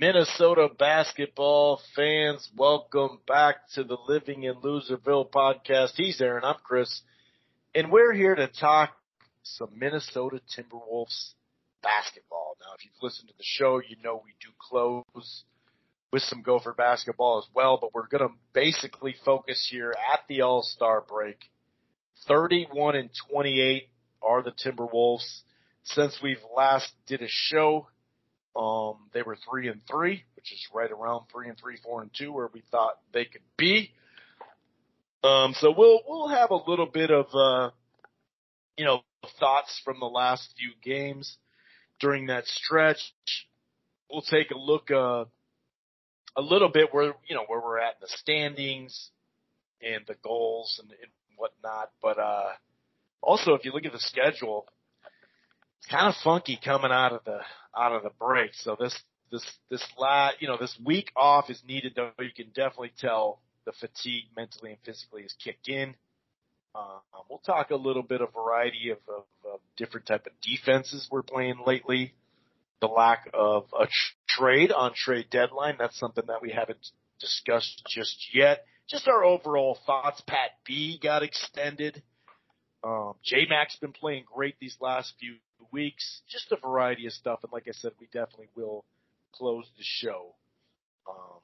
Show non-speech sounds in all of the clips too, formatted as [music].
Minnesota basketball fans, welcome back to the Living in Loserville podcast. He's Aaron, I'm Chris, and we're here to talk some Minnesota Timberwolves basketball. Now, if you've listened to the show, you know we do close with some Gopher basketball as well, but we're going to basically focus here at the All-Star break. 31 and 28 are the Timberwolves. Since we've last did a show, um, they were three and three, which is right around three and three, four and two, where we thought they could be. Um, so we'll we'll have a little bit of uh, you know thoughts from the last few games during that stretch. We'll take a look uh, a little bit where you know where we're at in the standings and the goals and, and whatnot. But uh, also, if you look at the schedule, kind of funky coming out of the out of the break. So this this this la you know this week off is needed though. You can definitely tell the fatigue mentally and physically has kicked in. Um, we'll talk a little bit of variety of, of, of different type of defenses we're playing lately. The lack of a tr- trade on trade deadline. That's something that we haven't discussed just yet. Just our overall thoughts. Pat B got extended. Um, J Mac's been playing great these last few weeks. Just a variety of stuff. And like I said, we definitely will close the show um,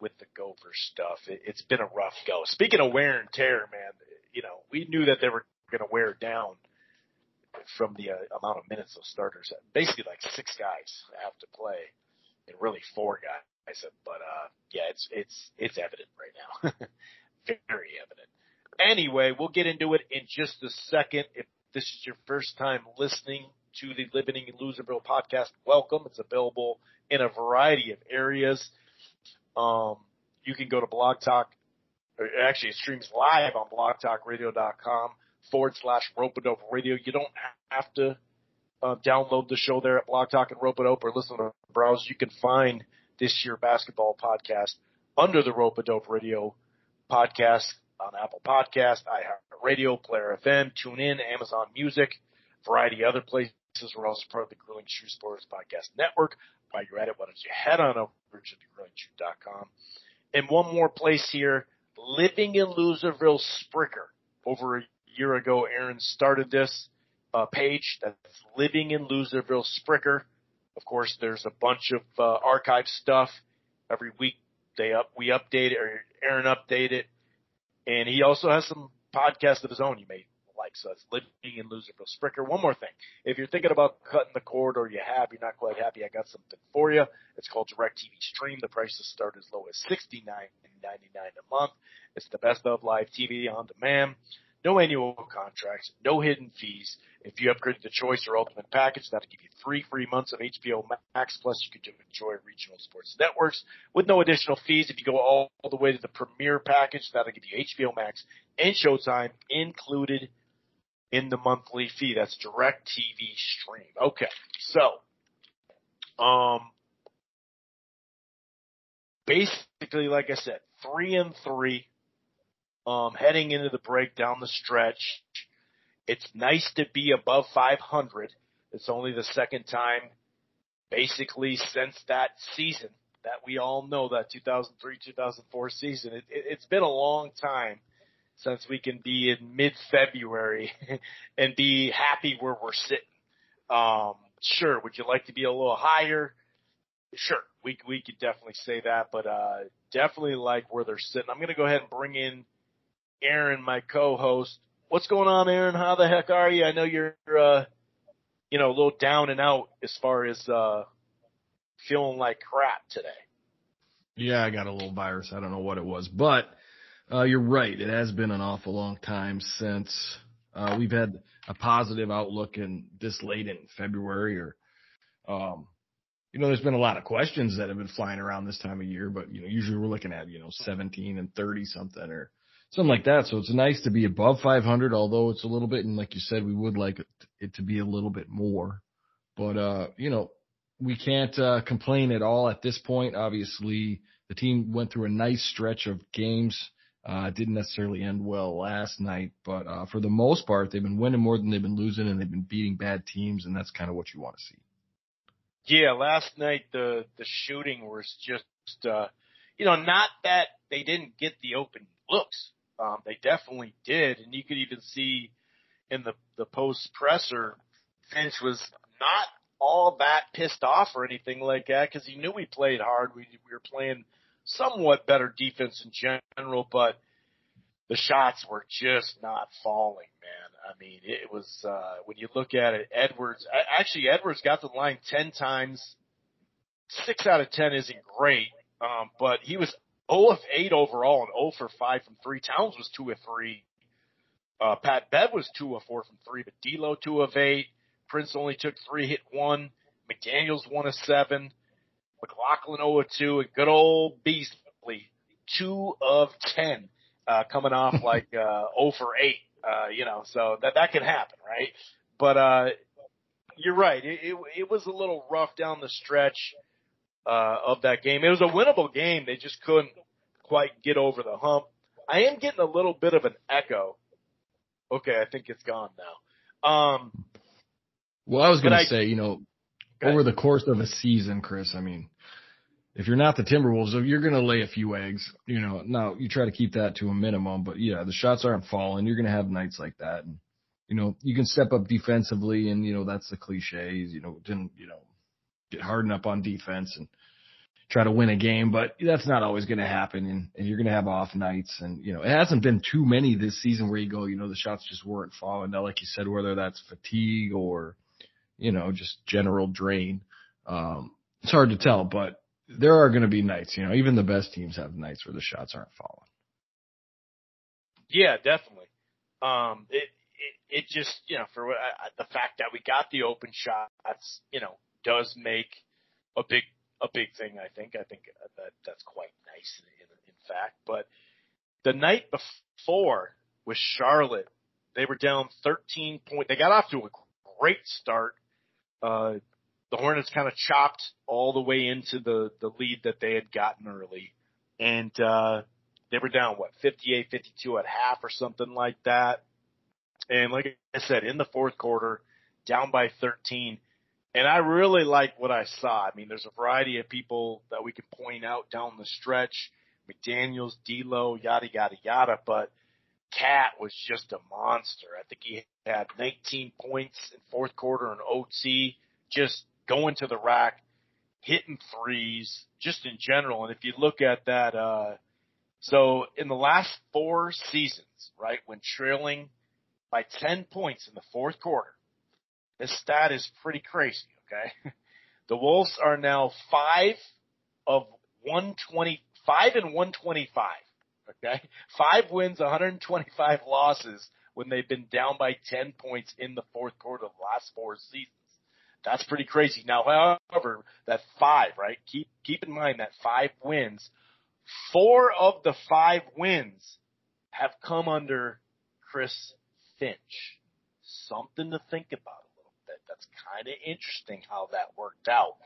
with the Gopher stuff. It, it's been a rough go. Speaking of wear and tear, man, you know, we knew that they were going to wear down from the uh, amount of minutes of starters. Basically, like six guys have to play, and really four guys. But uh, yeah, it's it's it's evident right now, [laughs] very evident. Anyway, we'll get into it in just a second. If this is your first time listening to the Living in Loserville podcast, welcome. It's available in a variety of areas. Um, you can go to Blog Talk, actually it streams live on blogtalkradio.com forward slash Rope-A-Dope Radio. You don't have to uh, download the show there at Blog Talk and Rope-A-Dope or listen to the browse. You can find this year basketball podcast under the Rope-A-Dope Radio podcast on Apple Podcast, iHeartRadio, Player FM, TuneIn, Amazon Music, variety of other places. We're also part of the Grueling Truth Sports Podcast Network. While you're at it, why don't you head on over to thegruelingtruth.com. And one more place here, Living in Loserville Spreaker. Over a year ago, Aaron started this uh, page. That's Living in Loserville Spreaker. Of course, there's a bunch of uh, archive stuff. Every week they up, we update it, or Aaron update it and he also has some podcasts of his own you may like. So it's Living in Loserville Spreaker. One more thing. If you're thinking about cutting the cord or you have, you're not quite happy, I got something for you. It's called DirecTV Stream. The prices start as low as $69.99 a month. It's the best of live TV on demand. No annual contracts, no hidden fees. If you upgrade the Choice or Ultimate Package, that'll give you three free months of HBO Max. Plus, you can enjoy regional sports networks with no additional fees. If you go all, all the way to the Premier Package, that'll give you HBO Max and Showtime included in the monthly fee. That's DirecTV Stream. Okay, so um, basically, like I said, three and three um, heading into the break down the stretch. It's nice to be above 500. It's only the second time basically since that season that we all know that 2003-2004 season. It, it, it's been a long time since we can be in mid-February [laughs] and be happy where we're sitting. Um, sure, would you like to be a little higher? Sure, we we could definitely say that, but uh, definitely like where they're sitting. I'm going to go ahead and bring in Aaron, my co-host. What's going on, Aaron? How the heck are you? I know you're, uh, you know, a little down and out as far as uh, feeling like crap today. Yeah, I got a little virus. I don't know what it was, but uh, you're right. It has been an awful long time since uh, we've had a positive outlook in this late in February or, um, you know, there's been a lot of questions that have been flying around this time of year, but you know, usually we're looking at, you know, 17 and 30 something or something like that. So it's nice to be above 500, although it's a little bit, and like you said, we would like it to be a little bit more. But uh, you know, we can't uh, complain at all at this point. Obviously, the team went through a nice stretch of games. Uh, didn't necessarily end well last night, but uh, for the most part, they've been winning more than they've been losing, and they've been beating bad teams, and that's kind of what you want to see. Yeah, last night the the shooting was just uh you know, not that they didn't get the open looks. Um they definitely did and you could even see in the the post presser Finch was not all that pissed off or anything like that because he knew we played hard. We we were playing somewhat better defense in general, but the shots were just not falling, man. I mean, it was uh when you look at it, Edwards actually Edwards got the line ten times. Six out of ten isn't great, um, but he was 0 of 8 overall and 0 for 5 from three. Towns was 2 of 3. Uh, Pat Bev was 2 of 4 from 3, but D'Lo 2 of 8. Prince only took 3, hit 1. McDaniels 1 of 7. McLaughlin 0 of 2. And good old Beasley 2 of 10 uh, coming off [laughs] like uh, 0 for 8. Uh, you know, so that that can happen, right? But uh, you're right. It, it it was a little rough down the stretch uh, of that game. It was a winnable game. They just couldn't quite get over the hump. I am getting a little bit of an echo. Okay, I think it's gone now. Um, well, I was going to say, you know, over the course of a season, Chris, I mean, if you're not the Timberwolves, you're going to lay a few eggs. You know, now you try to keep that to a minimum, but yeah, the shots aren't falling. You're going to have nights like that, and you know, you can step up defensively, and you know that's the cliches. You know, didn't you know get hardened up on defense and try to win a game, but that's not always going to happen, and, and you're going to have off nights, and you know, it hasn't been too many this season where you go, you know, the shots just weren't falling. Now, like you said, whether that's fatigue or you know just general drain. Um, it's hard to tell, but there are going to be nights, you know, even the best teams have nights where the shots aren't falling. Yeah, definitely. Um, it, it, it just, you know, for uh, the fact that we got the open shots, you know, does make a big, a big thing. I think, I think that that's quite nice in, in fact, but the night before with Charlotte, they were down 13 point. They got off to a great start. Uh, the Hornets kind of chopped all the way into the, the lead that they had gotten early. And, uh, they were down, what, 58, 52 at half or something like that. And like I said, in the fourth quarter, down by 13. And I really like what I saw. I mean, there's a variety of people that we can point out down the stretch. McDaniels, D'Lo, yada, yada, yada. But Cat was just a monster. I think he had 19 points in fourth quarter and OT. Just going to the rack, hitting threes, just in general. And if you look at that, uh, so in the last four seasons, right, when trailing by 10 points in the fourth quarter, this stat is pretty crazy, okay? [laughs] The Wolves are now five of 120, five and 125, okay? Five wins, 125 losses when they've been down by 10 points in the fourth quarter of the last four seasons. That's pretty crazy. Now, however, that five, right? Keep, keep in mind that five wins, four of the five wins have come under Chris Finch. Something to think about. That's kind of interesting how that worked out.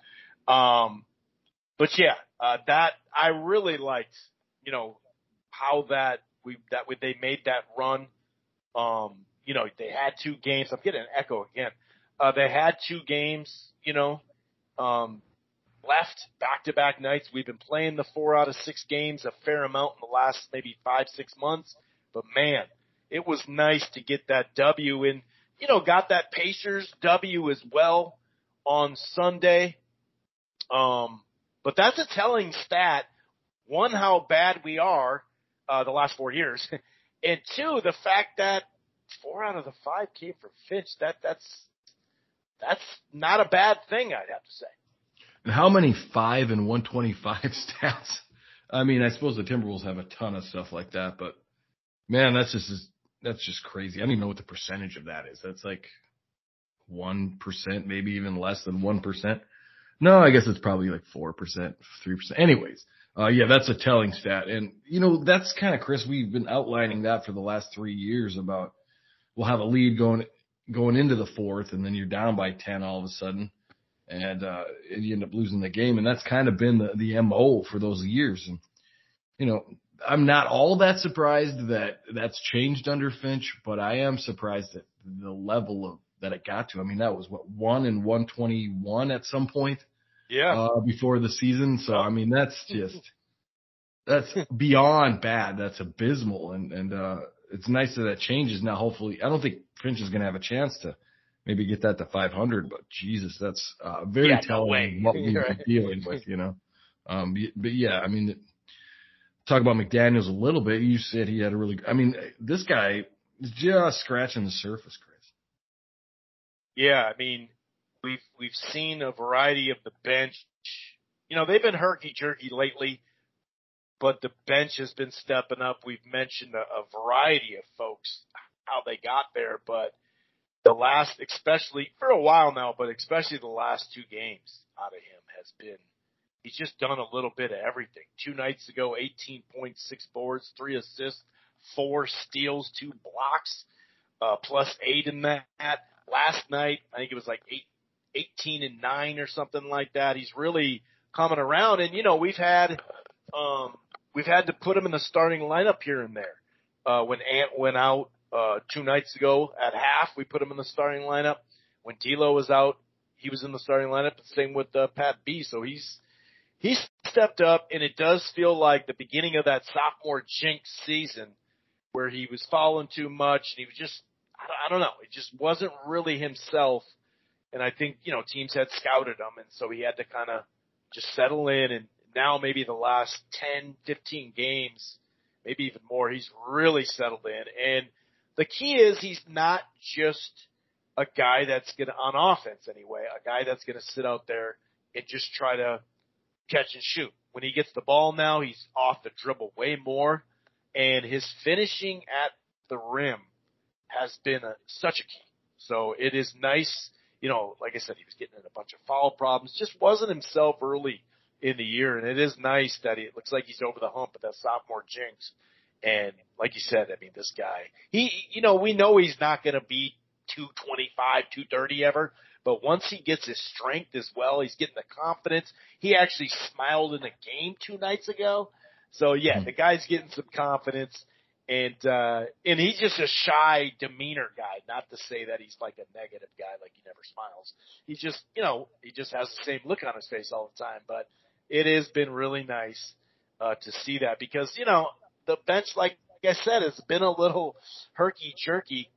Um, but yeah, uh, that, I really liked, you know, how that we, that we, they made that run. Um, you know, they had two games. I'm getting an echo again. Uh, they had two games, you know, um, left back to back nights. We've been playing the four out of six games a fair amount in the last maybe five, six months. But man, it was nice to get that W and, you know, got that Pacers W as well on Sunday. Um, but that's a telling stat. One, how bad we are, uh, the last four years. [laughs] and two, the fact that four out of the five came from Finch. That, that's, that's not a bad thing, I'd have to say. And how many five and 125 [laughs] stats? I mean, I suppose the Timberwolves have a ton of stuff like that, but man, that's just, that's just crazy. I don't even know what the percentage of that is. That's like 1%, maybe even less than 1%. No, I guess it's probably like 4%, 3%. Anyways, uh, yeah, that's a telling stat. And, you know, that's kind of, Chris, we've been outlining that for the last three years about we'll have a lead going going into the fourth and then you're down by 10 all of a sudden and, uh, you end up losing the game. And that's kind of been the, the MO for those years. And, you know, I'm not all that surprised that that's changed under Finch, but I am surprised at the level of that it got to. I mean, that was what one and 121 at some point. Yeah. Uh, before the season. So I mean, that's [laughs] just that's beyond bad. That's abysmal. And and uh, it's nice that that changes now. Hopefully, I don't think Finch is going to have a chance to maybe get that to 500. But Jesus, that's uh, very Yeah, telling way. what we're [laughs] Right. dealing with. You know. Um, but yeah, I mean, talk about McDaniels a little bit. You said he had a really. I mean, this guy is just scratching the surface, Chris. Yeah, I mean, we've we've seen a variety of the bench. You know, they've been herky jerky lately, but the bench has been stepping up. We've mentioned a, a variety of folks how they got there, but the last, especially for a while now, but especially the last two games out of him has been. He's just done a little bit of everything. Two nights ago, 18.6 boards, three assists, four steals, two blocks, uh, plus eight in that. Last night, I think it was like eight, 18 and nine or something like that. He's really coming around. And, you know, we've had, um, we've had to put him in the starting lineup here and there. Uh, when Ant went out, uh, two nights ago at half, we put him in the starting lineup. When D'Lo was out, he was in the starting lineup. Same with, uh, Pat B. So he's, he's stepped up and it does feel like the beginning of that sophomore jinx season where he was falling too much and he was just, I don't know, it just wasn't really himself. And I think, you know, teams had scouted him and so he had to kind of just settle in and now maybe the last 10, 15 games, maybe even more, he's really settled in. And the key is he's not just a guy that's going to, on offense anyway, a guy that's going to sit out there and just try to catch and shoot. When he gets the ball now, he's off the dribble way more, and his finishing at the rim has been a, such a key. So it is nice, you know, like I said, he was getting in a bunch of foul problems, just wasn't himself early in the year, and it is nice that he, it looks like he's over the hump with that sophomore jinx. And like you said, I mean, this guy, he, you know, we know he's not going to be 225, 230 ever, but once he gets his strength as well, he's getting the confidence. He actually smiled in the game two nights ago. So yeah, the guy's getting some confidence and, uh, and he's just a shy demeanor guy. Not to say that he's like a negative guy, like he never smiles. He's just, you know, he just has the same look on his face all the time, but it has been really nice, uh, to see that because, you know, the bench, like I said, has been a little herky jerky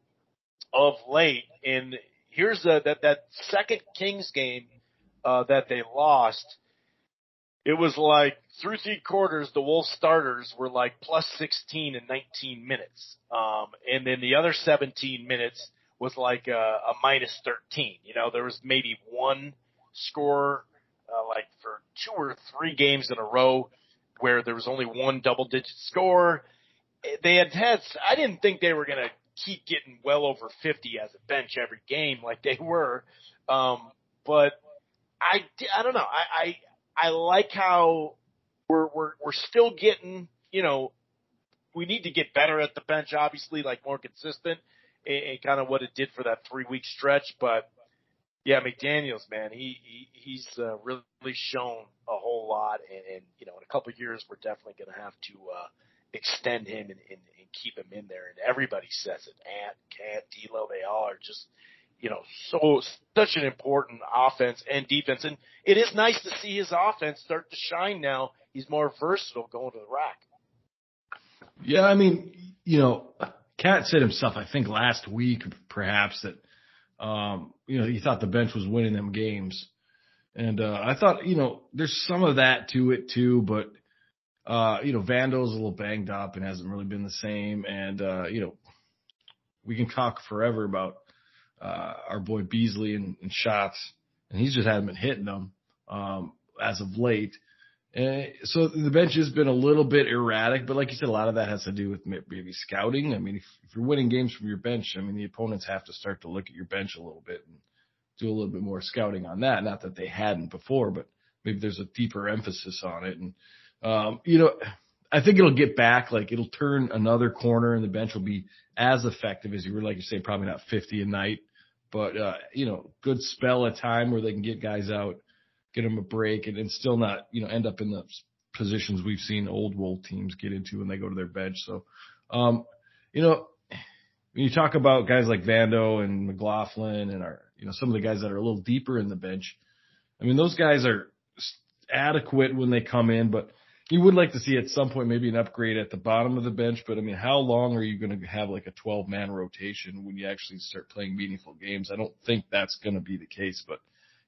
of late. And here's the, that, that second Kings game, uh, that they lost. It was like through three quarters, the Wolves starters were like plus 16 in 19 minutes. Um, and then the other 17 minutes was like a, a minus 13. You know, there was maybe one score, uh, like for two or three games in a row where there was only one double digit score. They had had, I didn't think they were going to keep getting well over 50 as a bench every game like they were. Um, but I, I don't know. I, I, I like how we're, we're, we're still getting, you know, we need to get better at the bench, obviously, like more consistent and, kind of what it did for that three week stretch. But yeah, McDaniels, man, he, he he's uh, really shown a whole lot, and, and you know, in a couple of years, we're definitely going to have to uh, extend him and, and, and keep him in there. And everybody says it, Ant, Cat, D'Lo, they all are just, you know, so such an important offense and defense. And it is nice to see his offense start to shine now. He's more versatile going to the rack. Yeah, I mean, you know, Cat said himself, I think last week, perhaps that, um, you know, he thought the bench was winning them games. And, uh, I thought, you know, there's some of that to it too, but, uh, you know, Vando's a little banged up and hasn't really been the same. And, uh, you know, we can talk forever about, uh, our boy Beasley and, and shots and he's just hadn't been hitting them, um, as of late. And so the bench has been a little bit erratic, but like you said, a lot of that has to do with maybe scouting. I mean, if, if you're winning games from your bench, I mean, the opponents have to start to look at your bench a little bit and do a little bit more scouting on that. Not that they hadn't before, but maybe there's a deeper emphasis on it. And, um, you know, I think it'll get back, like it'll turn another corner and the bench will be as effective as you were, like you say, probably not 50 a night, but, uh, you know, good spell of time where they can get guys out get them a break and, and still not, you know, end up in the positions we've seen old Wolf teams get into when they go to their bench. So, um, you know, when you talk about guys like Vando and McLaughlin and our, you know, some of the guys that are a little deeper in the bench, I mean, those guys are, adequate when they come in, but you would like to see at some point maybe an upgrade at the bottom of the bench. But I mean, how long are you going to have like a 12 man rotation when you actually start playing meaningful games? I don't think that's going to be the case, but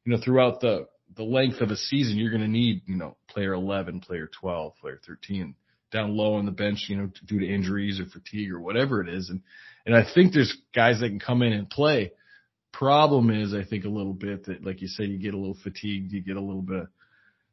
you know, throughout the, the length of a season, you're going to need, you know, player 11, player 12, player 13 down low on the bench, you know, due to injuries or fatigue or whatever it is. And, and I think there's guys that can come in and play. Problem is, I think a little bit that, like you said, you get a little fatigued, you get a little bit,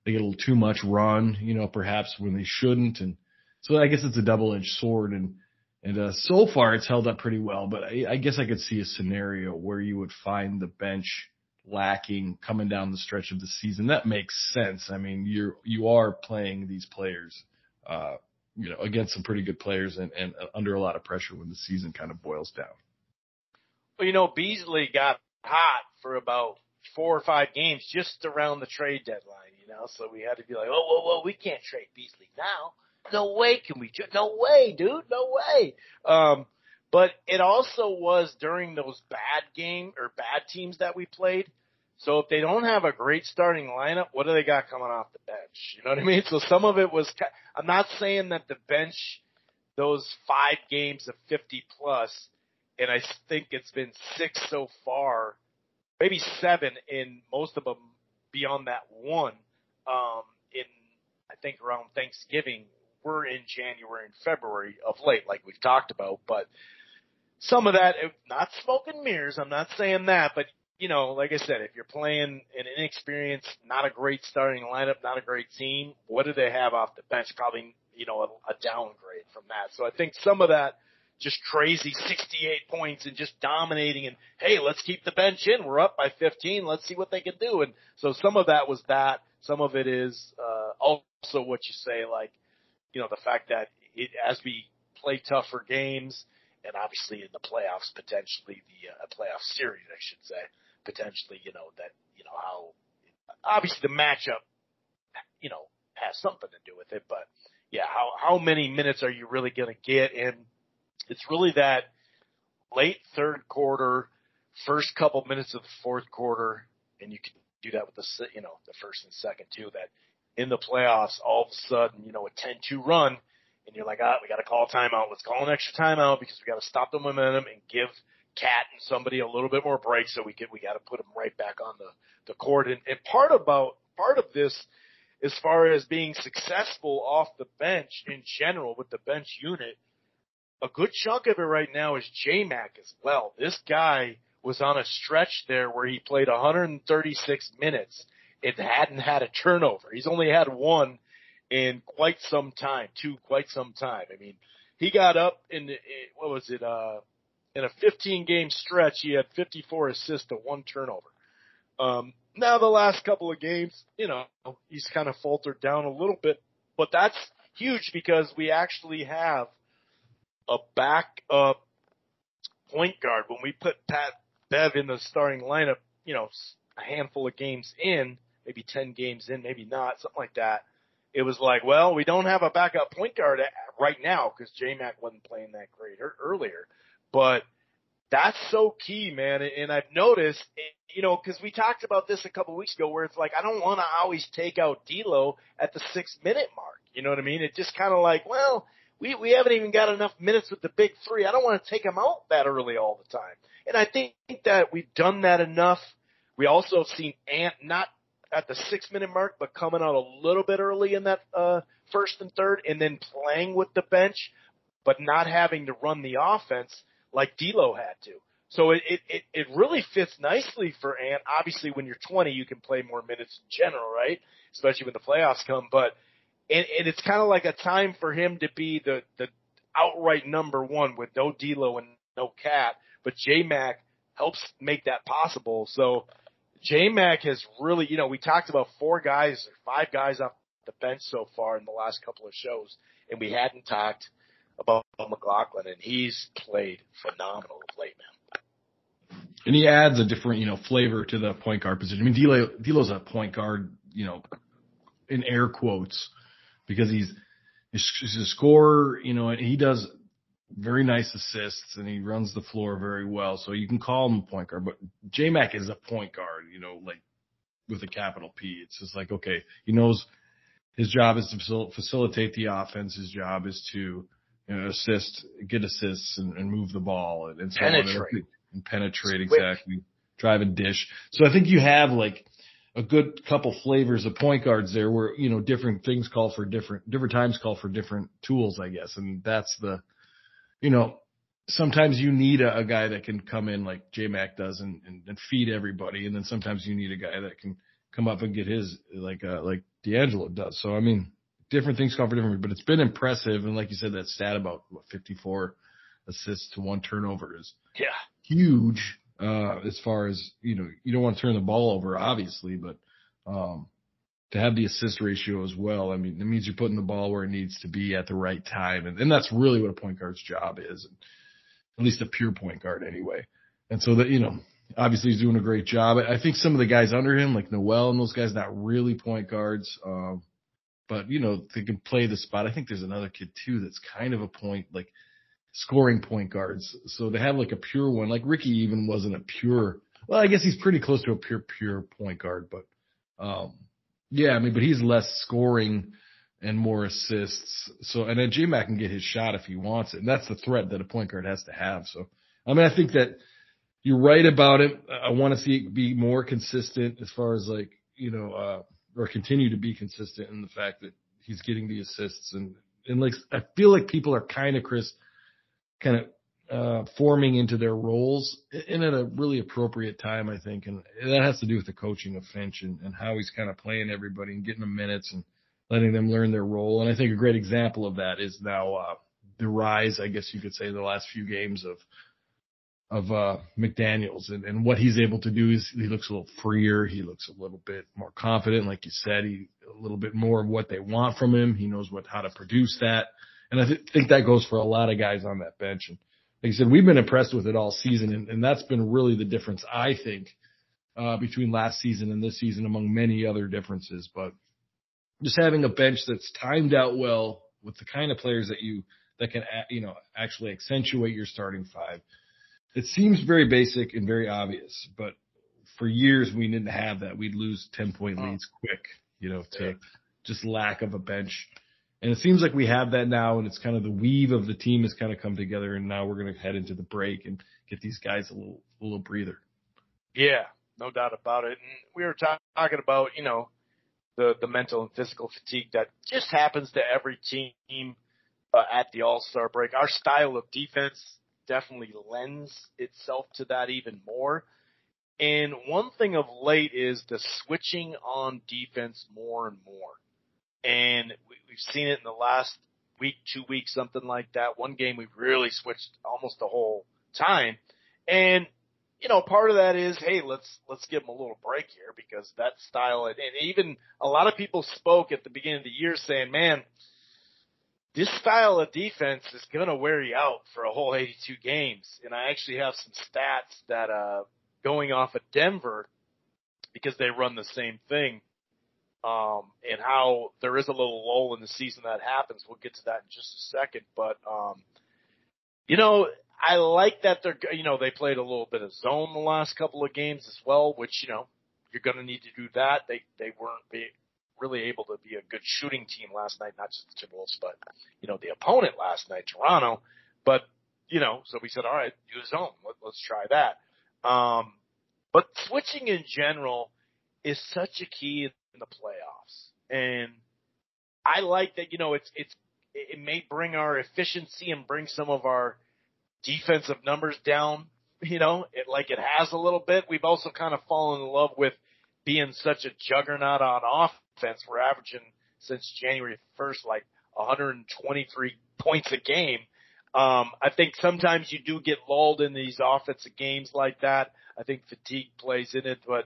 they get a little too much run, you know, perhaps when they shouldn't. And so I guess it's a double edged sword. And, and, uh, so far it's held up pretty well, but I, I guess I could see a scenario where you would find the bench lacking coming down the stretch of the season. That makes sense. I mean, you're, you are playing these players, uh, you know, against some pretty good players and, and under a lot of pressure when the season kind of boils down. Well, you know, Beasley got hot for about four or five games just around the trade deadline you know, so we had to be like, oh, whoa, whoa, we can't trade Beasley now. No way can we, no way, dude, no way. Um, but it also was during those bad game or bad teams that we played. So if they don't have a great starting lineup, what do they got coming off the bench? You know what I mean? So some of it was, I'm not saying that the bench, those five games of 50 plus, and I think it's been six so far, maybe seven in most of them beyond that one um, in I think around Thanksgiving. We're in January and February of late, like we've talked about, but some of that, not smoke and mirrors. I'm not saying that, but you know, like I said, if you're playing an inexperienced, not a great starting lineup, not a great team, what do they have off the bench? Probably, you know, a, a downgrade from that. So I think some of that just crazy 68 points and just dominating and hey, let's keep the bench in. We're up by 15. Let's see what they can do. And so some of that was that. Some of it is uh, also what you say, like you know the fact that it, as we play tougher games, and obviously in the playoffs potentially the uh, playoff series, I should say, potentially you know that you know how obviously the matchup, you know, has something to do with it, but yeah, how how many minutes are you really going to get? And it's really that late third quarter, first couple minutes of the fourth quarter, and you can do that with the you know the first and second too. That in the playoffs, all of a sudden, you know, a 10-2 run, and you're like, ah, we got to call timeout. Let's call an extra timeout because we got to stop the momentum and give Cat and somebody a little bit more break so we can we got to put them right back on the the court. And, and part about part of this, as far as being successful off the bench in general with the bench unit, a good chunk of it right now is J Mac as well. This guy was on a stretch there where he played 136 minutes and hadn't had a turnover. He's only had one in quite some time, two quite some time. I mean, he got up in what was it, uh, in a 15 game stretch, he had 54 assists to one turnover. Um, now the last couple of games, you know, he's kind of faltered down a little bit, but that's huge because we actually have a backup point guard. When we put Pat Bev in the starting lineup, you know, a handful of games in, maybe 10 games in, maybe not, something like that. It was like, well, we don't have a backup point guard right now because J-Mac wasn't playing that great earlier, but that's so key, man. And I've noticed, eh, you know, because we talked about this a couple of weeks ago, where it's like I don't want to always take out D'Lo at the six minute mark. You know what I mean? It just kind of like, well, we we haven't even got enough minutes with the big three. I don't want to take them out that early all the time. And I think that we've done that enough. We also have seen Ant not at the six minute mark, but coming out a little bit early in that uh, first and third, and then playing with the bench, but not having to run the offense like D'Lo had to. So it, it, it really fits nicely for Ant. Obviously, when you're 20, you can play more minutes in general, right? Especially when the playoffs come. But and, and it's kind of like a time for him to be the the outright number one with no D'Lo and no Cat but J Mac helps make that possible. So J Mac has really, you know, we talked about four guys, five guys off the bench so far in the last couple of shows, and we hadn't talked about McLaughlin, and he's played phenomenal of late, man. And he adds a different, you know, flavor to the point guard position. I mean, D'Lo, D'Lo's a point guard, you know, in air quotes, because he's he's a scorer, you know, and he does very nice assists and he runs the floor very well. So you can call him a point guard, but J Mac is a point guard, you know, like with a capital P. It's just like, okay, he knows his job is to facilitate the offense. His job is to you know, assist, get assists and, and move the ball and, and so penetrate. on. And penetrate exactly. Drive and dish. So I think you have like a good couple flavors of point guards there where, you know, different things call for different, different times call for different tools, I guess. And that's the, you know, sometimes you need a, a guy that can come in like J Mac does and, and, and feed everybody. And then sometimes you need a guy that can come up and get his like, uh, like D'Angelo does. So, I mean, different things call for different, but it's been impressive. And like you said, that stat about what, 54 assists to one turnover is yeah huge. Uh, as far as, you know, you don't want to turn the ball over, obviously, but, um, to have the assist ratio as well. I mean, it means you're putting the ball where it needs to be at the right time. And, and that's really what a point guard's job is. At least a pure point guard anyway. And so that, you know, obviously he's doing a great job. I think some of the guys under him, like Nowell and those guys, not really point guards. Um, but you know, they can play the spot. I think there's another kid too that's kind of a point, like scoring point guards. So they have like a pure one. Like Ricky even wasn't a pure. Well, I guess he's pretty close to a pure pure point guard, but um, yeah, I mean, but he's less scoring and more assists. So and then J Mac can get his shot if he wants it, and that's the threat that a point guard has to have. So I mean, I think that you're right about it. I want to see it be more consistent as far as like you know, uh, or continue to be consistent in the fact that he's getting the assists and and like I feel like people are kind of Chris kind of uh, forming into their roles and at a really appropriate time, I think. And that has to do with the coaching of Finch and, and how he's kind of playing everybody and getting them minutes and letting them learn their role. And I think a great example of that is now, uh, the rise, I guess you could say, the last few games of, of, uh, McDaniels and, and what he's able to do is he looks a little freer. He looks a little bit more confident. Like you said, he, a little bit more of what they want from him. He knows what, how to produce that. And I th- think that goes for a lot of guys on that bench. And like I said, we've been impressed with it all season. And, and that's been really the difference, I think, uh, between last season and this season among many other differences. But just having a bench that's timed out well with the kind of players that you, that can, you know, actually accentuate your starting five. It seems very basic and very obvious, but for years we didn't have that. We'd lose 10 point leads quick, you know, to just lack of a bench. And it seems like we have that now, and it's kind of the weave of the team has kind of come together, and now we're going to head into the break and get these guys a little a little breather. Yeah, no doubt about it. And we were talk- talking about you know the the mental and physical fatigue that just happens to every team uh, at the All Star break. Our style of defense definitely lends itself to that even more. And one thing of late is the switching on defense more and more. And we've seen it in the last week, two weeks, something like that. One game we've really switched almost the whole time. And, you know, part of that is, hey, let's, let's give them a little break here because that style, and, even a lot of people spoke at the beginning of the year saying, man, this style of defense is going to wear you out for a whole 82 games. And I actually have some stats that, uh, going off of Denver because they run the same thing um, and how there is a little lull in the season that happens. We'll get to that in just a second, but um, you know, I like that they're you know they played a little bit of zone the last couple of games as well, which you know you're going to need to do that. They they weren't be, really able to be a good shooting team last night, not just the Timberwolves, but you know the opponent last night, Toronto. But you know, so we said, all right, do a zone. Let, let's try that. Um, but switching in general is such a key the playoffs. And I like that, you know, it's, it's, it may bring our efficiency and bring some of our defensive numbers down, you know, it, like it has a little bit. We've also kind of fallen in love with being such a juggernaut on offense. We're averaging since January 1st, like 123 points a game. Um, I think sometimes you do get lulled in these offensive games like that. I think fatigue plays in it, but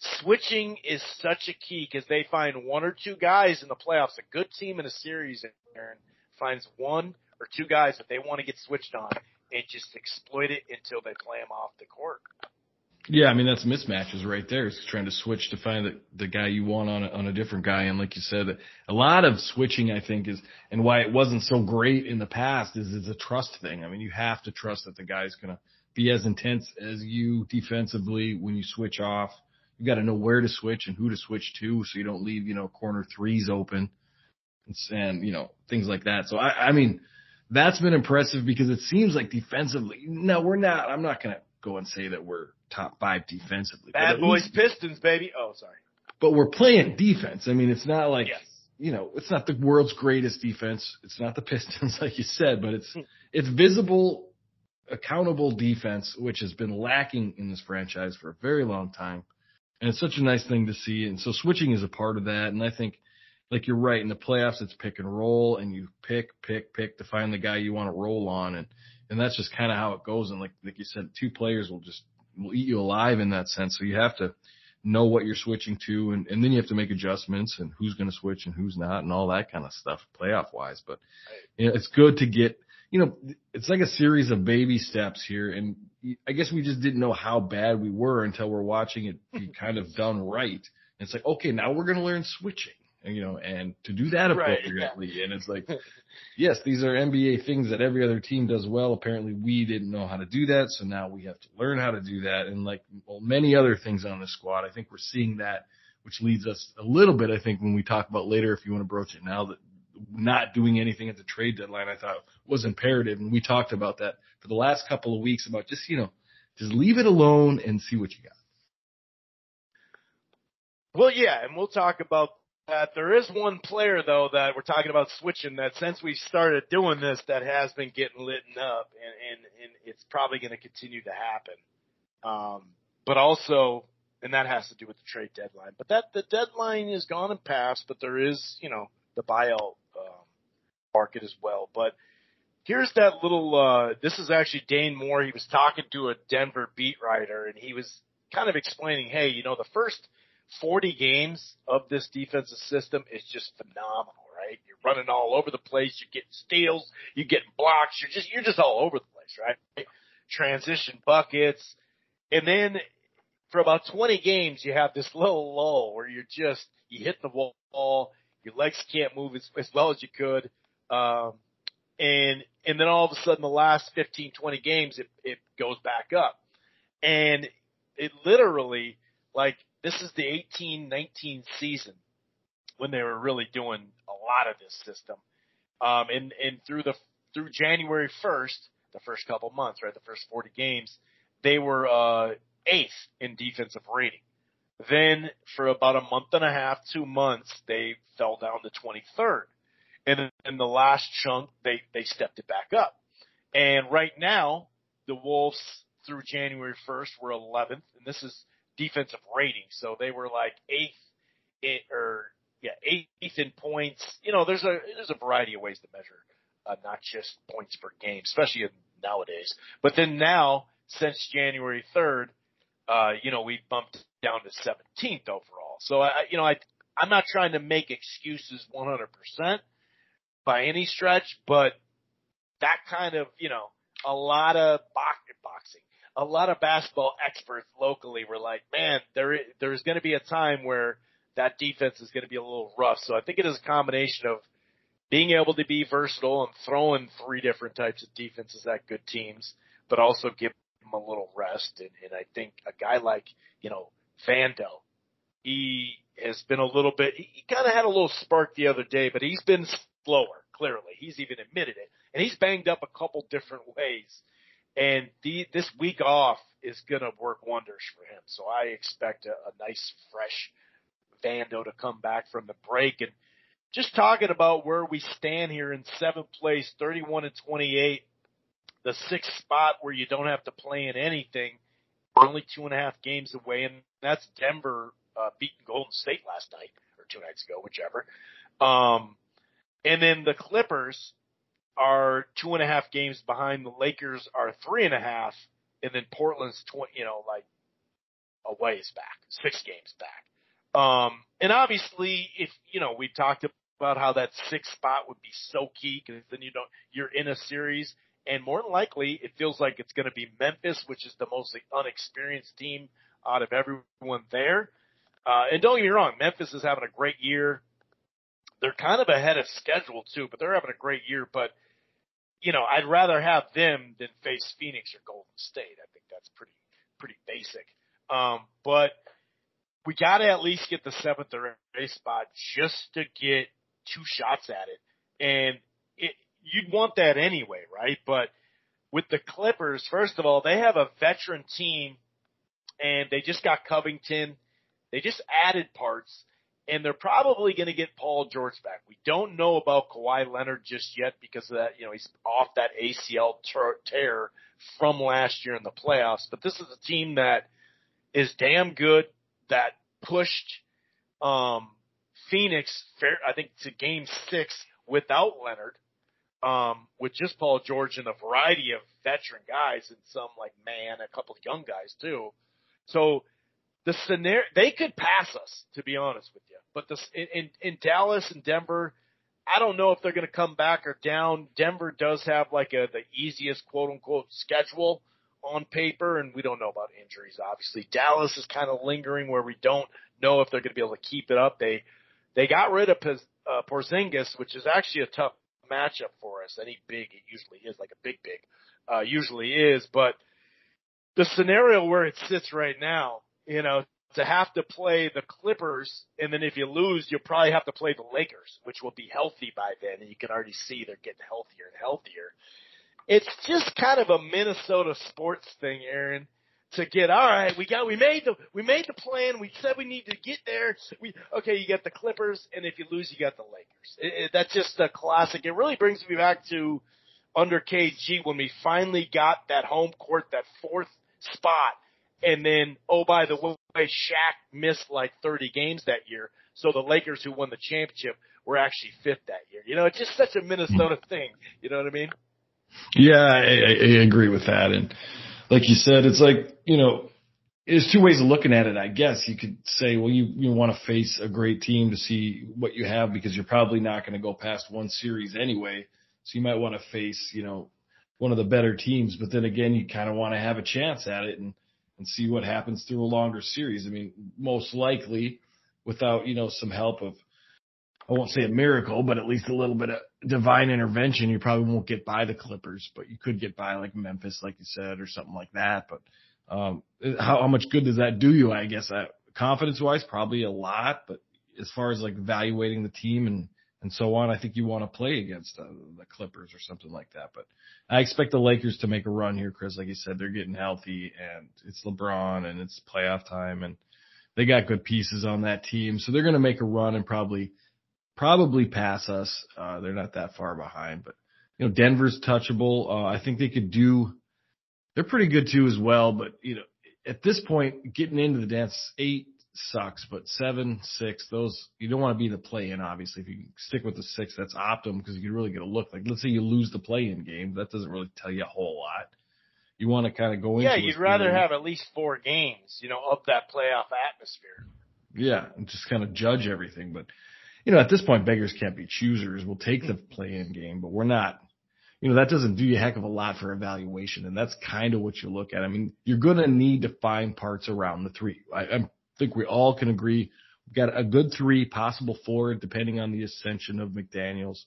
switching is such a key because they find one or two guys in the playoffs. A good team in a series, Aaron, finds one or two guys that they want to get switched on and just exploit it until they play them off the court. Yeah, I mean that's mismatches right there. It's trying to switch to find the, the guy you want on a, on a different guy, and like you said, a lot of switching I think is, and why it wasn't so great in the past is it's a trust thing. I mean, you have to trust that the guy's gonna be as intense as you defensively when you switch off You got to know where to switch and who to switch to, so you don't leave you know corner threes open, and, and you know things like that. So I, I mean, that's been impressive because it seems like defensively. No, we're not. I'm not gonna go and say that we're top five defensively. Bad boys, least, Pistons, baby. Oh, sorry. But we're playing defense. I mean, it's not like yes. you know, it's not the world's greatest defense. It's not the [laughs] Pistons, like you said, but it's hmm. it's visible, accountable defense, which has been lacking in this franchise for a very long time. And it's such a nice thing to see. And so switching is a part of that. And I think, like you're right, in the playoffs, it's pick and roll, and you pick, pick, pick to find the guy you want to roll on, and and that's just kind of how it goes. And like like you said, two players will just will eat you alive in that sense. So you have to know what you're switching to, and, and then you have to make adjustments and who's going to switch and who's not, and all that kind of stuff, playoff wise. But you know, it's good to get, you know, it's like a series of baby steps here, and I guess we just didn't know how bad we were until we're watching it be [laughs] kind of done right. And it's like, okay, now we're going to learn switching you know, and to do that appropriately. Right, yeah. And it's like, [laughs] yes, these are NBA things that every other team does well. Apparently we didn't know how to do that. So now we have to learn how to do that. And like well, many other things on the squad, I think we're seeing that, which leads us a little bit, I think, when we talk about later, if you want to broach it now, that not doing anything at the trade deadline, I thought was imperative. And we talked about that for the last couple of weeks about just, you know, just leave it alone and see what you got. Well, yeah, and we'll talk about that. There is one player though that we're talking about switching that since we started doing this that has been getting lit up and, and, and it's probably going to continue to happen. Um, but also, and that has to do with the trade deadline, but that the deadline is gone and passed, but there is, you know, the buyout, market as well. But here's that little, uh, this is actually Dane Moore. He was talking to a Denver beat writer and he was kind of explaining, hey, you know, the first – 40 games of this defensive system is just phenomenal, right? You're running all over the place. You're getting steals. You're getting blocks. You're just, you're just all over the place, right? Transition buckets. And then for about 20 games, you have this little lull where you're just, you hit the wall. Your legs can't move as, as well as you could. Um, and, and then all of a sudden the last 15, 20 games, it, it goes back up. And it literally, like, this is the 18-19 season when they were really doing a lot of this system. Um, and, and through the, through January 1st, the first couple months, right, the first 40 games, they were, uh, eighth in defensive rating. Then for about a month and a half, two months, they fell down to 23rd. And in the last chunk, they, they stepped it back up. And right now, the Wolves through January 1st were 11th, and this is defensive rating. So they were like eighth in, or yeah, eighth in points. You know, there's a there's a variety of ways to measure, uh, not just points per game, especially nowadays. But then now, since January 3rd, uh, you know, we bumped down to 17th overall. So I, you know, I I'm not trying to make excuses 100% by any stretch, but that kind of, you know, a lot of boxing, a lot of basketball experts locally were like, man, there there's going to be a time where that defense is going to be a little rough. So I think it is a combination of being able to be versatile and throwing three different types of defenses at good teams, but also give them a little rest. And, and I think a guy like, you know, Vando, he has been a little bit, he kind of had a little spark the other day, but he's been slower, clearly. He's even admitted it. And he's banged up a couple different ways. And the, this week off is going to work wonders for him. So I expect a, a nice, fresh Vando to come back from the break. And just talking about where we stand here in seventh place, 31 and 28, the sixth spot where you don't have to play in anything. We're only two and a half games away, and that's Denver uh, beating Golden State last night or two nights ago, whichever. Um, and then the Clippers are two and a half games behind. The Lakers are three and a half, and then Portland's twenty, you know, like a ways back, six games back. Um, and obviously, if you know, we talked about how that sixth spot would be so key because then you don't, you're in a series, and more than likely, it feels like it's going to be Memphis, which is the most unexperienced team out of everyone there. Uh, and don't get me wrong, Memphis is having a great year. They're kind of ahead of schedule too, but they're having a great year. But you know, I'd rather have them than face Phoenix or Golden State. I think that's pretty pretty basic. Um, but we got to at least get the seventh or eighth spot just to get two shots at it. And it, you'd want that anyway, right? But with the Clippers, first of all, they have a veteran team and they just got Covington. They just added parts and they're probably going to get Paul George back. We don't know about Kawhi Leonard just yet because of that, you know, he's off that ACL tear from last year in the playoffs, but this is a team that is damn good that pushed, um, Phoenix, fair, I think to game six without Leonard, um, with just Paul George and a variety of veteran guys and some like man, a couple of young guys too. So the scenario, they could pass us, to be honest with you. But the, in, in Dallas and Denver, I don't know if they're going to come back or down. Denver does have like a, the easiest quote unquote schedule on paper, and we don't know about injuries, obviously. Dallas is kind of lingering where we don't know if they're going to be able to keep it up. They, they got rid of uh, Porzingis, which is actually a tough matchup for us. Any big, it usually is like a big, big, uh, usually is, but the scenario where it sits right now, you know, to have to play the Clippers, and then if you lose, you'll probably have to play the Lakers, which will be healthy by then, and you can already see they're getting healthier and healthier. It's just kind of a Minnesota sports thing, Aaron. To get all right, we got we made the we made the plan. We said we need to get there. We okay, you get the Clippers, and if you lose, you got the Lakers. It, it, that's just a classic. It really brings me back to under KG when we finally got that home court, that fourth spot and then, oh, by the way, Shaq missed like 30 games that year. So the Lakers who won the championship were actually fifth that year. You know, it's just such a Minnesota hmm. thing. You know what I mean? Yeah, I, I agree with that. And like you said, it's like, you know, there's two ways of looking at it, I guess. You could say, well, you, you want to face a great team to see what you have because you're probably not going to go past one series anyway. So you might want to face, you know, one of the better teams, but then again, you kind of want to have a chance at it. And and see what happens through a longer series. I mean, most likely without, you know, some help of, I won't say a miracle, but at least a little bit of divine intervention, you probably won't get by the Clippers, but you could get by like Memphis, like you said, or something like that. But, um, how, how much good does that do you? I guess uh, confidence wise, probably a lot, but as far as like evaluating the team and, and so on. I think you want to play against uh, the Clippers or something like that. But I expect the Lakers to make a run here, Chris. Like you said, they're getting healthy and it's LeBron and it's playoff time and they got good pieces on that team. So they're going to make a run and probably, probably pass us. Uh, they're not that far behind, but you know, Denver's touchable. Uh, I think they could do, they're pretty good too as well, but you know, at this point, getting into the dance, eight, sucks, but seven, six, those you don't want to be the play in. Obviously, if you stick with the six, that's optimum because you can really get a look. Like let's say you lose the play in game, that doesn't really tell you a whole lot. You want to kind of go yeah, into. Yeah, you'd rather game. have at least four games, you know, of that playoff atmosphere. Yeah, and just kind of judge everything. But you know, at this point, beggars can't be choosers. We'll take the play in game, but we're not. You know, that doesn't do you a heck of a lot for evaluation, and that's kind of what you look at. I mean, you're going to need to find parts around the three. I, I'm think we all can agree we've got a good three, possible four, depending on the ascension of McDaniels.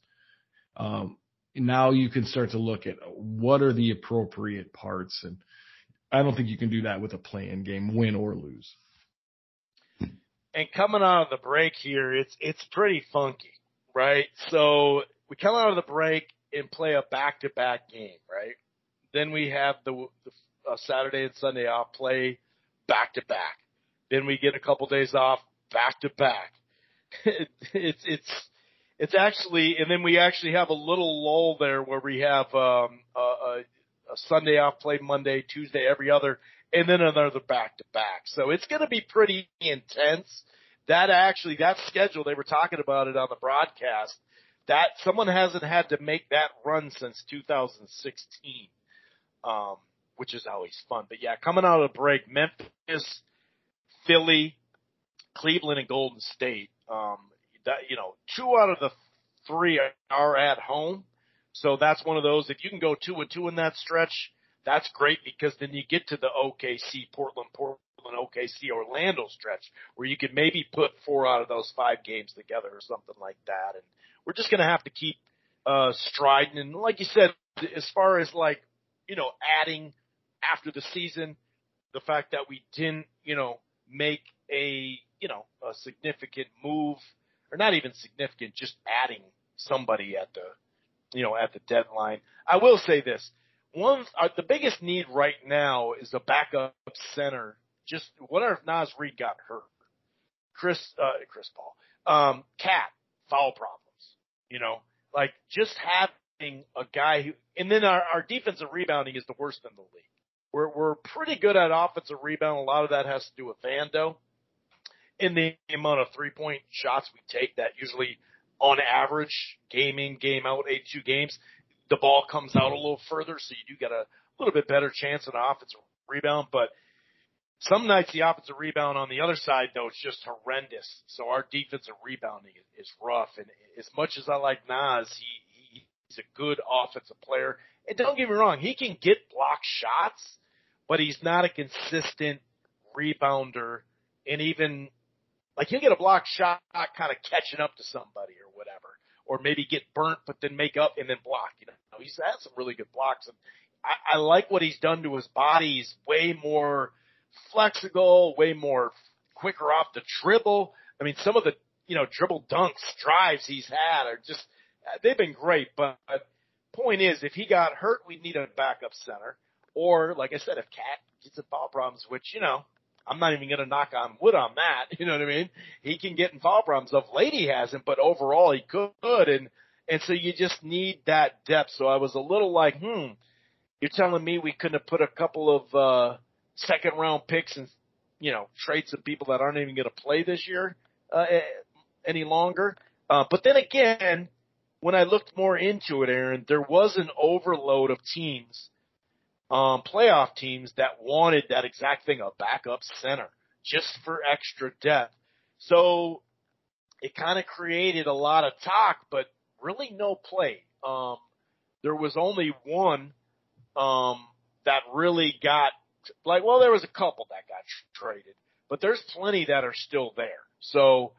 Um, now you can start to look at what are the appropriate parts, and I don't think you can do that with a play-in game, win or lose. And coming out of the break here, it's it's pretty funky, right? So we come out of the break and play a back-to-back game, right? Then we have the, the uh, Saturday and Sunday off, play back-to-back. Then we get a couple days off back to back. [laughs] it's it's it's actually, and then we actually have a little lull there where we have um, a, a, a Sunday off, play Monday, Tuesday, every other, and then another back to back. So it's going to be pretty intense. That actually, that schedule they were talking about it on the broadcast. That someone hasn't had to make that run since 2016, um, which is always fun. But yeah, coming out of the break, Memphis Philly, Cleveland, and Golden State. Um, that you know, two out of the three are at home, so that's one of those. If you can go two and two in that stretch, that's great because then you get to the OKC, Portland, Portland, OKC, Orlando stretch where you could maybe put four out of those five games together or something like that. And we're just going to have to keep uh, striding. And like you said, as far as like you know, adding after the season, the fact that we didn't, you know, make a, you know, a significant move or not even significant, just adding somebody at the, you know, at the deadline. I will say this. One, uh, the biggest need right now is a backup center. Just what if Naz Reid got hurt? Chris, uh, Chris Paul, um, KAT, foul problems. You know, like just having a guy who, and then our, our defensive rebounding is the worst in the league. We're, we're pretty good at offensive rebound. A lot of that has to do with Vando in the amount of three point shots we take that usually on average, game in, game out, 82 games, the ball comes out a little further, so you do get a little bit better chance at offensive rebound. But some nights the offensive rebound on the other side, though, it's just horrendous. So our defensive rebounding is rough. And as much as I like Naz, he, he he's a good offensive player. And don't get me wrong, he can get block shots, but he's not a consistent rebounder. And even like he'll get a block shot kind of catching up to somebody or whatever, or maybe get burnt but then make up and then block. You know, he's had some really good blocks, and I, I like what he's done to his body. He's way more flexible, way more quicker off the dribble. I mean, some of the you know dribble dunks, drives he's had are just they've been great. But point is, if he got hurt, we'd need a backup center. Or, like I said, if KAT gets a foul problems, which, you know, I'm not even going to knock on wood on that. [laughs] You know what I mean? He can get in foul problems. Of late he hasn't, but overall he could. And, and so you just need that depth. So I was a little like, hmm, you're telling me we couldn't have put a couple of, uh, second round picks and, you know, trade some people that aren't even going to play this year, uh, any longer. Uh, but then again, when I looked more into it, Aaron, there was an overload of teams um, playoff teams that wanted that exact thing, a backup center, just for extra depth. So it kind of created a lot of talk, but really no play. Um, there was only one, um, that really got like, well, there was a couple that got traded, but there's plenty that are still there. So,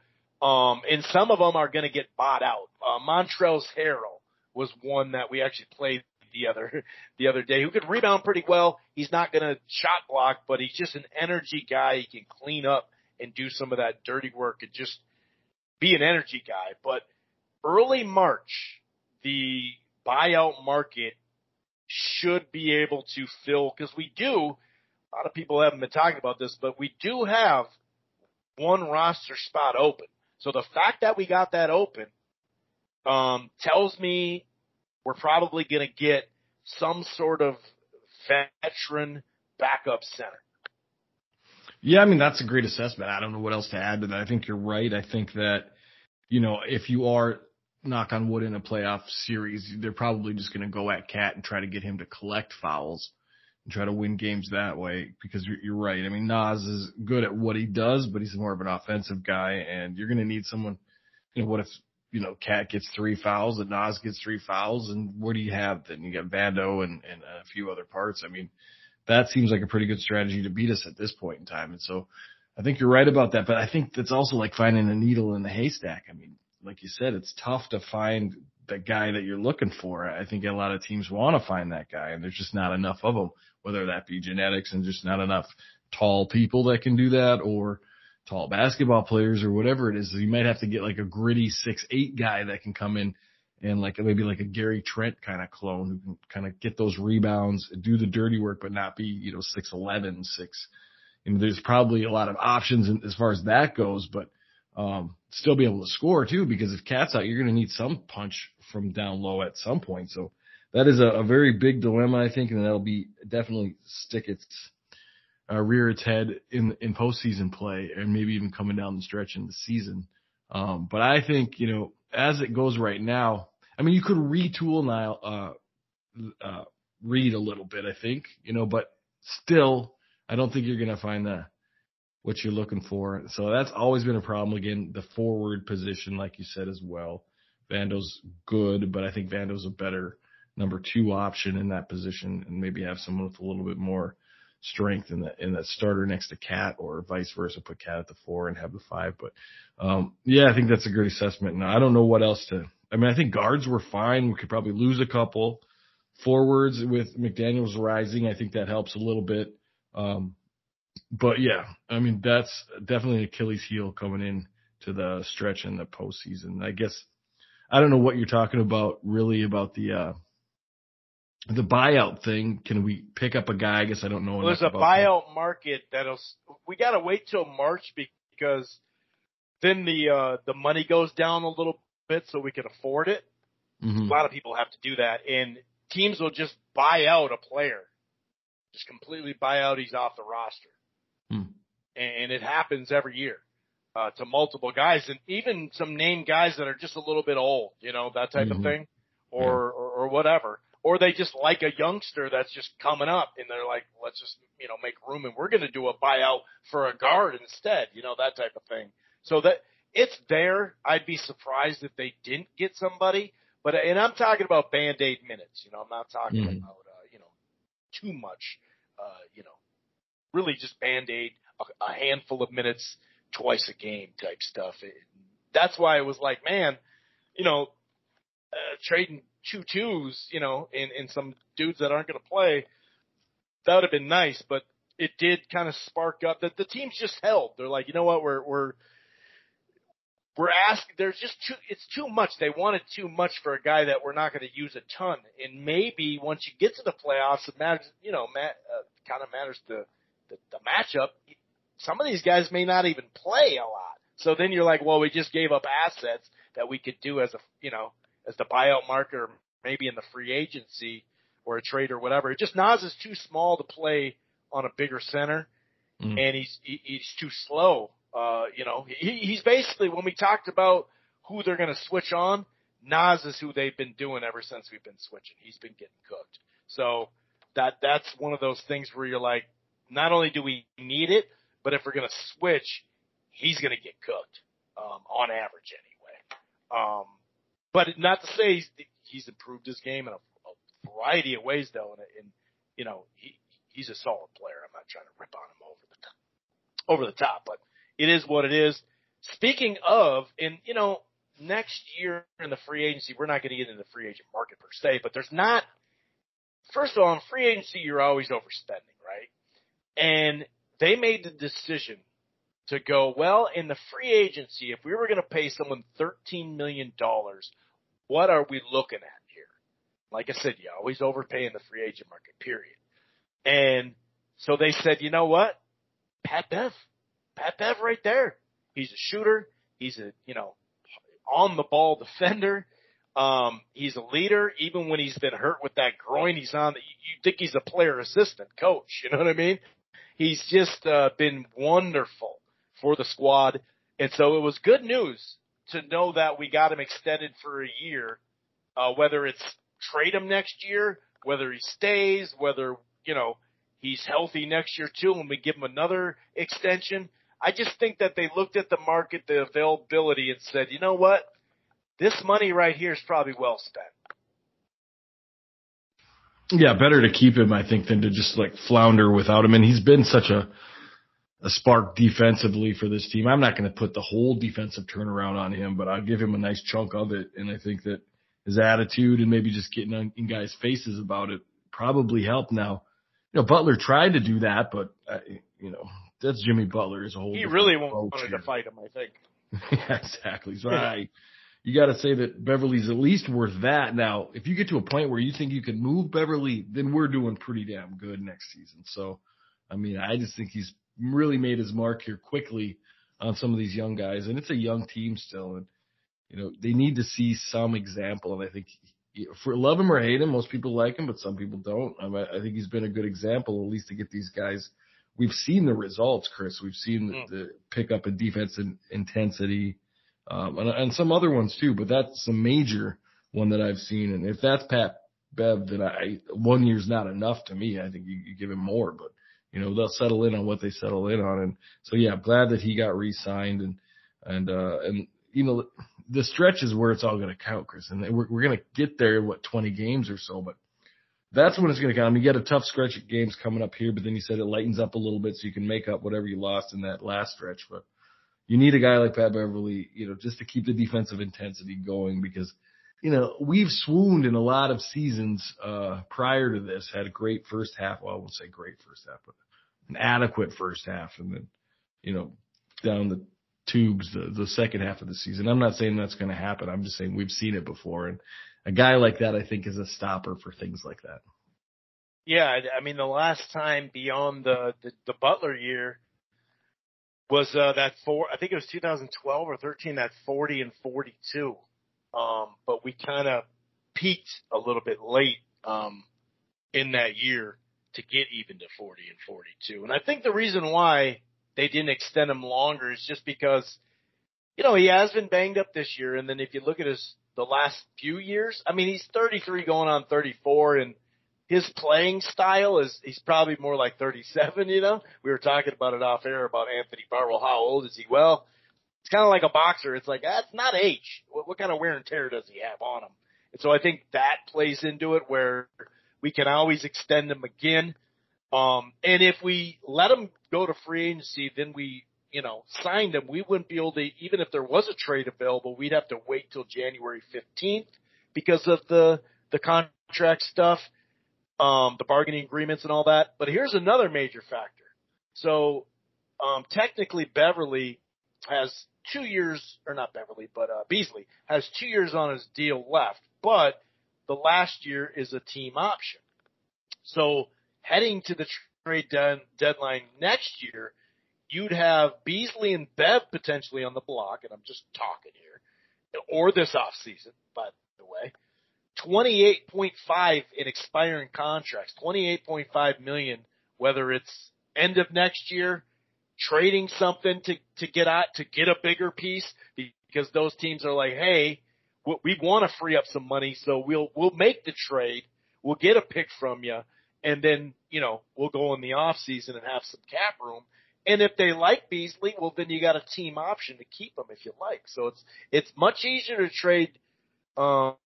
um, and some of them are going to get bought out. Uh, Montrezl Harrell was one that we actually played the other [laughs] the other day who can rebound pretty well. He's not going to shot block, but he's just an energy guy. He can clean up and do some of that dirty work and just be an energy guy. But early March, the buyout market should be able to fill because we do. A lot of people haven't been talking about this, but we do have one roster spot open. So the fact that we got that open um, tells me we're probably going to get some sort of veteran backup center. Yeah, I mean that's a great assessment. I don't know what else to add to that. I think you're right. I think that you know if you are knock on wood in a playoff series, they're probably just going to go at KAT and try to get him to collect fouls and try to win games that way. Because you're, you're right. I mean Naz is good at what he does, but he's more of an offensive guy, and you're going to need someone. You know, what if you know, KAT gets three fouls and Naz gets three fouls, and what do you have then? You got Vando and, and a few other parts. I mean, that seems like a pretty good strategy to beat us at this point in time. And so I think you're right about that, but I think that's also like finding a needle in the haystack. I mean, like you said, it's tough to find the guy that you're looking for. I think a lot of teams want to find that guy and there's just not enough of them, whether that be genetics and just not enough tall people that can do that or, tall basketball players or whatever it is. You might have to get like a gritty six eight guy that can come in and like maybe like a Gary Trent kind of clone who can kind of get those rebounds, do the dirty work, but not be you know six eleven six. Know, there's probably a lot of options as far as that goes, but um, still be able to score too. Because if KAT's out, you're going to need some punch from down low at some point. So that is a, a very big dilemma, I think, and that'll be definitely stick its uh, rear its head in in postseason play and maybe even coming down the stretch in the season. Um, but I think you know as it goes right now, I mean you could retool now, uh, uh, Reid a little bit, I think you know, but still I don't think you're gonna find the what you're looking for. So that's always been a problem. Again, the forward position, like you said as well. Vando's good, but I think Vando's a better number two option in that position and maybe have someone with a little bit more strength in the in that starter next to KAT or vice versa, put KAT at the four and have the five. But um yeah, I think that's a great assessment. Now I don't know what else to I mean I think guards were fine. We could probably lose a couple. Forwards with McDaniels rising, I think that helps a little bit. Um but yeah, I mean that's definitely Achilles heel coming in to the stretch in the postseason. I guess I don't know what you're talking about really about the uh the buyout thing. Can we pick up a guy? I guess I don't know. Well, there's a buyout that. market that'll. We got to wait till March because then the uh the money goes down a little bit so we can afford it. Mm-hmm. A lot of people have to do that, and teams will just buy out a player, just completely buy out. He's off the roster, mm. and it happens every year uh, to multiple guys, and even some named guys that are just a little bit old, you know, that type mm-hmm. of thing, or, yeah. or or whatever. Or they just like a youngster that's just coming up, and they're like, let's just you know make room, and we're going to do a buyout for a guard instead, you know, that type of thing. So that it's there. I'd be surprised if they didn't get somebody. But and I'm talking about band aid minutes. You know, I'm not talking mm-hmm. about uh, you know too much. Uh, you know, really just band aid a, a handful of minutes twice a game type stuff. It, that's why it was like, man, you know, uh, trading two twos, you know, in in some dudes that aren't going to play. That would have been nice, but it did kind of spark up that the teams just held. They're like, you know what, we're we're we're asking, there's just too, it's too much. They wanted too much for a guy that we're not going to use a ton. And maybe once you get to the playoffs, it matters, you know, Matt, uh, kind of matters the, the, the matchup. Some of these guys may not even play a lot. So then you're like, well, we just gave up assets that we could do as a, you know, as the buyout market or maybe in the free agency or a trade or whatever. It just Naz is too small to play on a bigger center. Mm. And he's, he, he's too slow uh, you know, he, he's basically when we talked about who they're going to switch on, Naz is who they've been doing ever since we've been switching. He's been getting cooked. So that that's one of those things where you're like, not only do we need it, but if we're going to switch, he's going to get cooked um, on average anyway. Um, but not to say he's, he's improved his game in a, a variety of ways though, and, and you know he he's a solid player. I'm not trying to rip on him over the top, over the top, but it is what it is. Speaking of, and you know, next year in the free agency, we're not going to get into the free agent market per se, but there's not. First of all, in free agency, you're always overspending, right? And they made the decision to go, well, in the free agency, if we were going to pay someone $13 million, what are we looking at here? Like I said, you always overpay in the free agent market, period. And so they said, you know what? Pat Bev, Pat Bev right there. He's a shooter. He's a, you know, on the ball defender. Um, he's a leader. Even when he's been hurt with that groin, he's on the, you think he's a player assistant coach. You know what I mean? He's just, uh, been wonderful for the squad. And so it was good news to know that we got him extended for a year, uh, whether it's trade him next year, whether he stays, whether, you know, he's healthy next year too, and we give him another extension. I just think that they looked at the market, the availability, and said, you know what? This money right here is probably well spent. Yeah, better to keep him, I think, than to just like flounder without him. And he's been such a a spark defensively for this team. I'm not going to put the whole defensive turnaround on him, but I'll give him a nice chunk of it. And I think that his attitude and maybe just getting on, in guys' faces about it probably helped. Now, you know, Butler tried to do that, but uh, you know, that's Jimmy Butler as a whole. He really wanted to fight him, I think. [laughs] yeah, exactly. So I, you got to say that Beverley's at least worth that. Now, if you get to a point where you think you can move Beverley, then we're doing pretty damn good next season. So, I mean, I just think he's really made his mark here quickly on some of these young guys, and it's a young team still, and you know they need to see some example. And I think for love him or hate him, most people like him, but some people don't. I, mean, I think he's been a good example, at least to get these guys we've seen the results, Chris. We've seen mm. the, the pickup in defense and intensity, um, and, and some other ones too. But that's a major one that I've seen. And if that's Pat Bev, then I one year's not enough to me. I think you, you give him more, but you know they'll settle in on what they settle in on. And so yeah, glad that he got re-signed and and uh and you know the stretch is where it's all going to count, Chris. And we're we're going to get there in what 20 games or so, but that's when it's going to count. I mean, you get a tough stretch of games coming up here, but then you said it lightens up a little bit so you can make up whatever you lost in that last stretch. But you need a guy like Pat Beverley, you know, just to keep the defensive intensity going because, you know, we've swooned in a lot of seasons, uh, prior to this, had a great first half. Well, I won't say great first half, but an adequate first half and then, you know, down the tubes the, the second half of the season. I'm not saying that's going to happen. I'm just saying we've seen it before. And a guy like that, I think is a stopper for things like that. Yeah. I mean, the last time beyond the, the, the Butler year was, uh, that four, I think it was 2012 or 13, that 40 and 42. Um, but we kind of peaked a little bit late, um, in that year to get even to 40 and 42. And I think the reason why they didn't extend him longer is just because, you know, he has been banged up this year. And then if you look at his, the last few years, I mean, he's 33 going on 34 and his playing style is, he's probably more like 37, you know, we were talking about it off air about Anthony Barwell. How old is he? Well, it's kind of like a boxer. It's like, that's not age. What, what kind of wear and tear does he have on him? And so I think that plays into it where we can always extend him again. Um, and if we let him go to free agency, then we, you know, signed him, we wouldn't be able to, even if there was a trade available, we'd have to wait till January 15th because of the, the contract stuff, um, the bargaining agreements and all that. But here's another major factor. So, um, technically Beverley has two years, or not Beverley, but, uh, Beasley has two years on his deal left, but the last year is a team option. So heading to the trade de- deadline next year, you'd have Beasley and Bev potentially on the block, and I'm just talking here, or this off season, by the way. 28.5 in expiring contracts, 28.5 million, whether it's end of next year, trading something to, to get out, to get a bigger piece, because those teams are like, hey, we want to free up some money, so we'll, we'll make the trade, we'll get a pick from you, and then, you know, we'll go in the off season and have some cap room. And if they like Beasley, well, then you got a team option to keep him if you like. So it's, it's much easier to trade, um,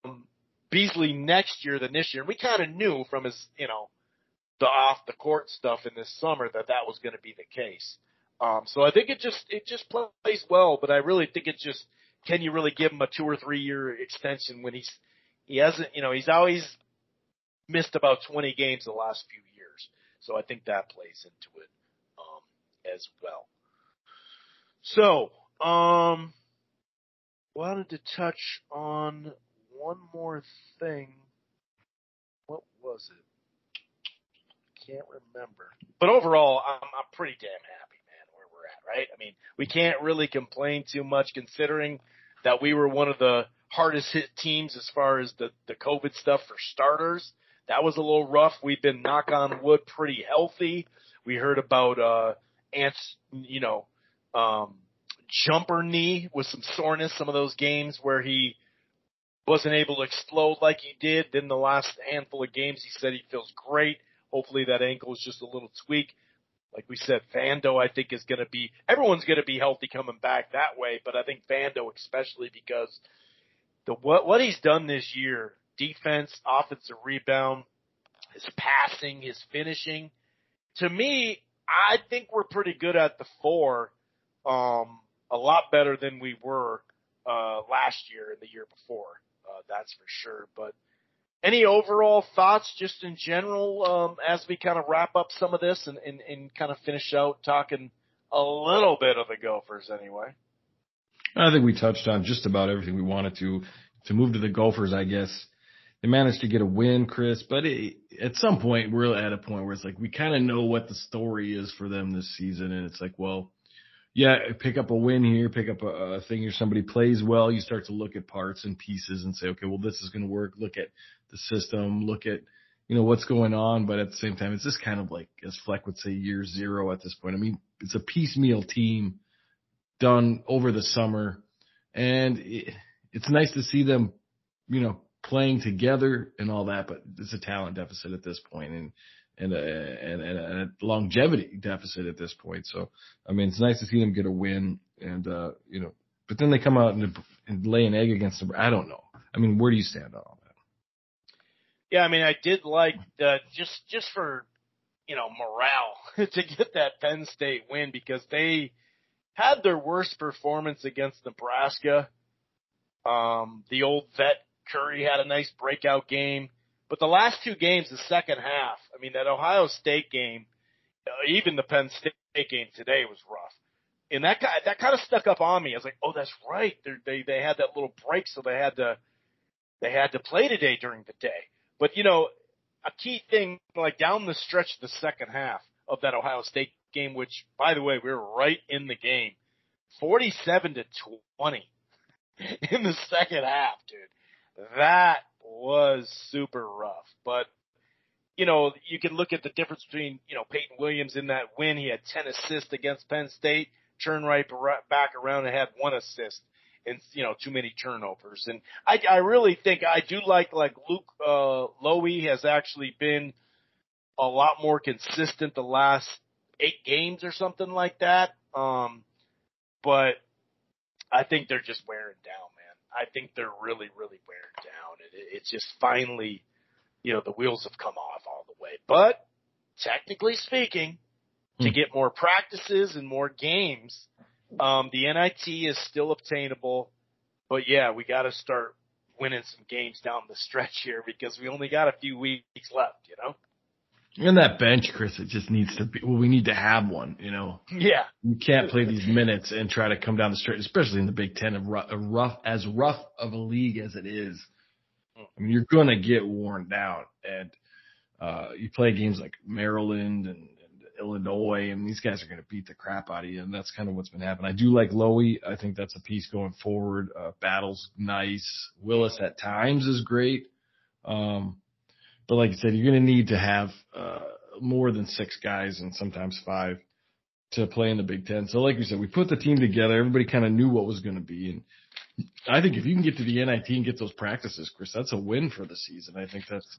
Beasley next year than this year. And we kind of knew from his, you know, the off the court stuff in this summer that that was going to be the case. Um, so I think it just, it just plays well, but I really think it's just, can you really give him a two or three year extension when he's, he hasn't, you know, he's always missed about 20 games the last few years. So I think that plays into it, um, as well. So, um, wanted to touch on one more thing. What was it? Can't remember. But overall, I'm, I'm pretty damn happy, man, where we're at, right? I mean, we can't really complain too much considering that we were one of the hardest hit teams as far as the, the COVID stuff for starters. That was a little rough. We've been knock on wood pretty healthy. We heard about uh Ant's you know, um jumper knee with some soreness, some of those games where he wasn't able to explode like he did. Then the last handful of games he said he feels great. Hopefully that ankle is just a little tweak. Like we said, Vando I think is gonna be everyone's gonna be healthy coming back that way, but I think Vando especially because the what what he's done this year defense, offensive rebound, his passing, his finishing. To me, I think we're pretty good at the four, um, a lot better than we were uh, last year and the year before. Uh, that's for sure. But any overall thoughts, just in general, um, as we kind of wrap up some of this and, and, and kind of finish out talking a little bit of the Gophers, anyway. I think we touched on just about everything we wanted to. To move to the Gophers, I guess they managed to get a win, Chris, but it, at some point we're at a point where it's like we kind of know what the story is for them this season, and it's like, well, yeah, pick up a win here, pick up a, a thing here. Somebody plays well, you start to look at parts and pieces and say, okay, well, this is going to work. Look at the system, look at you know what's going on, but at the same time, it's just kind of like as Fleck would say, year zero at this point. I mean, it's a piecemeal team done over the summer, and it, it's nice to see them, you know, playing together and all that, but it's a talent deficit at this point and, and a, and, and a longevity deficit at this point. So, I mean, it's nice to see them get a win and, uh, you know, but then they come out and, and lay an egg against them. I don't know. I mean, where do you stand on all that? Yeah, I mean, I did like uh, just just for you know morale [laughs] to get that Penn State win because they had their worst performance against Nebraska. Um, the old vet Curry had a nice breakout game. But the last two games, the second half, I mean, that Ohio State game, uh, even the Penn State game today was rough. And that that kind of stuck up on me. I was like, oh, that's right. They're, they they had that little break, so they had to they had to play today during the day. But you know, a key thing like down the stretch of the second half of that Ohio State game, which by the way we were right in the game, forty-seven to twenty [laughs] in the second half, dude. That was super rough. But you know, you can look at the difference between, you know, Payton Willis in that win. He had 10 assists against Penn State, turned right back around and had one assist and, you know, too many turnovers. And I, I really think I do like, like Luke, uh, Loewe has actually been a lot more consistent the last eight games or something like that. Um, but I think they're just wearing down, man. I think they're really, really wearing down. It, it's just finally, you know, the wheels have come off all the way. But technically speaking, to hmm. get more practices and more games, um, the NIT is still obtainable. But yeah, we got to start winning some games down the stretch here because we only got a few weeks left, you know? And that bench, Chris, it just needs to be, well, we need to have one, you know? Yeah. You can't play these minutes and try to come down the stretch, especially in the Big Ten, of rough, rough, as rough of a league as it is. I mean, you're going to get worn down, and uh, you play games like Maryland and, and Illinois, and these guys are going to beat the crap out of you, and that's kind of what's been happening. I do like Loewe. I think that's a piece going forward. Uh, Battle's nice. Willis at times is great. Um, but like I said, you're going to need to have uh, more than six guys and sometimes five to play in the Big Ten. So like we said, we put the team together. Everybody kind of knew what was going to be, and I think if you can get to the NIT and get those practices, Chris, that's a win for the season. I think that's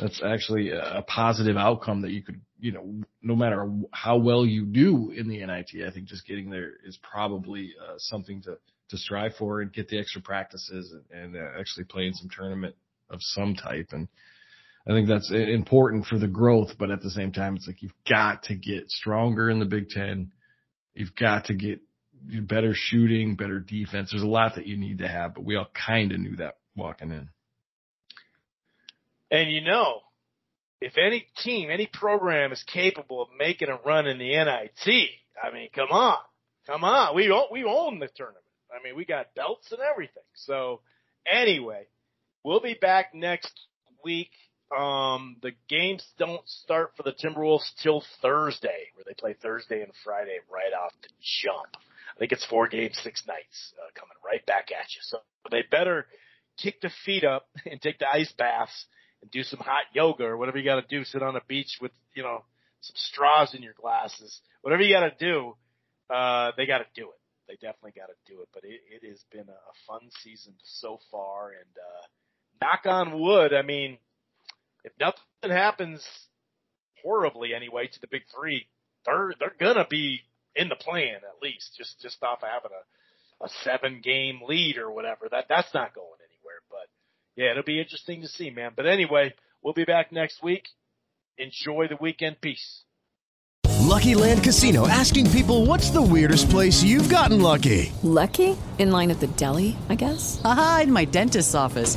that's actually a positive outcome that you could, you know, no matter how well you do in the NIT, I think just getting there is probably uh, something to to strive for and get the extra practices and, and uh, actually play in some tournament of some type. And I think that's important for the growth, but at the same time, it's like you've got to get stronger in the Big Ten. You've got to get better shooting, better defense. There's a lot that you need to have, but we all kind of knew that walking in. And you know, if any team, any program is capable of making a run in the NIT, I mean, come on, come on, we own, we own the tournament. I mean, we got belts and everything. So anyway, we'll be back next week. Um, the games don't start for the Timberwolves till Thursday, where they play Thursday and Friday right off the jump. I think it's four games, six nights uh, coming right back at you. So they better kick the feet up [laughs] and take the ice baths and do some hot yoga or whatever you got to do. Sit on a beach with you know some straws in your glasses. Whatever you got to do, uh, they got to do it. They definitely got to do it. But it, it has been a, fun season so far, and uh, knock on wood. I mean, if nothing happens horribly anyway to the big three, they're they're gonna be in the plan at least, just just off of having a a seven game lead or whatever. That that's not going anywhere. But yeah, it'll be interesting to see, man. But anyway, we'll be back next week. Enjoy the weekend. Peace. Lucky Land Casino asking people what's the weirdest place you've gotten lucky? Lucky? In line at the deli, I guess? Aha, in my dentist's office.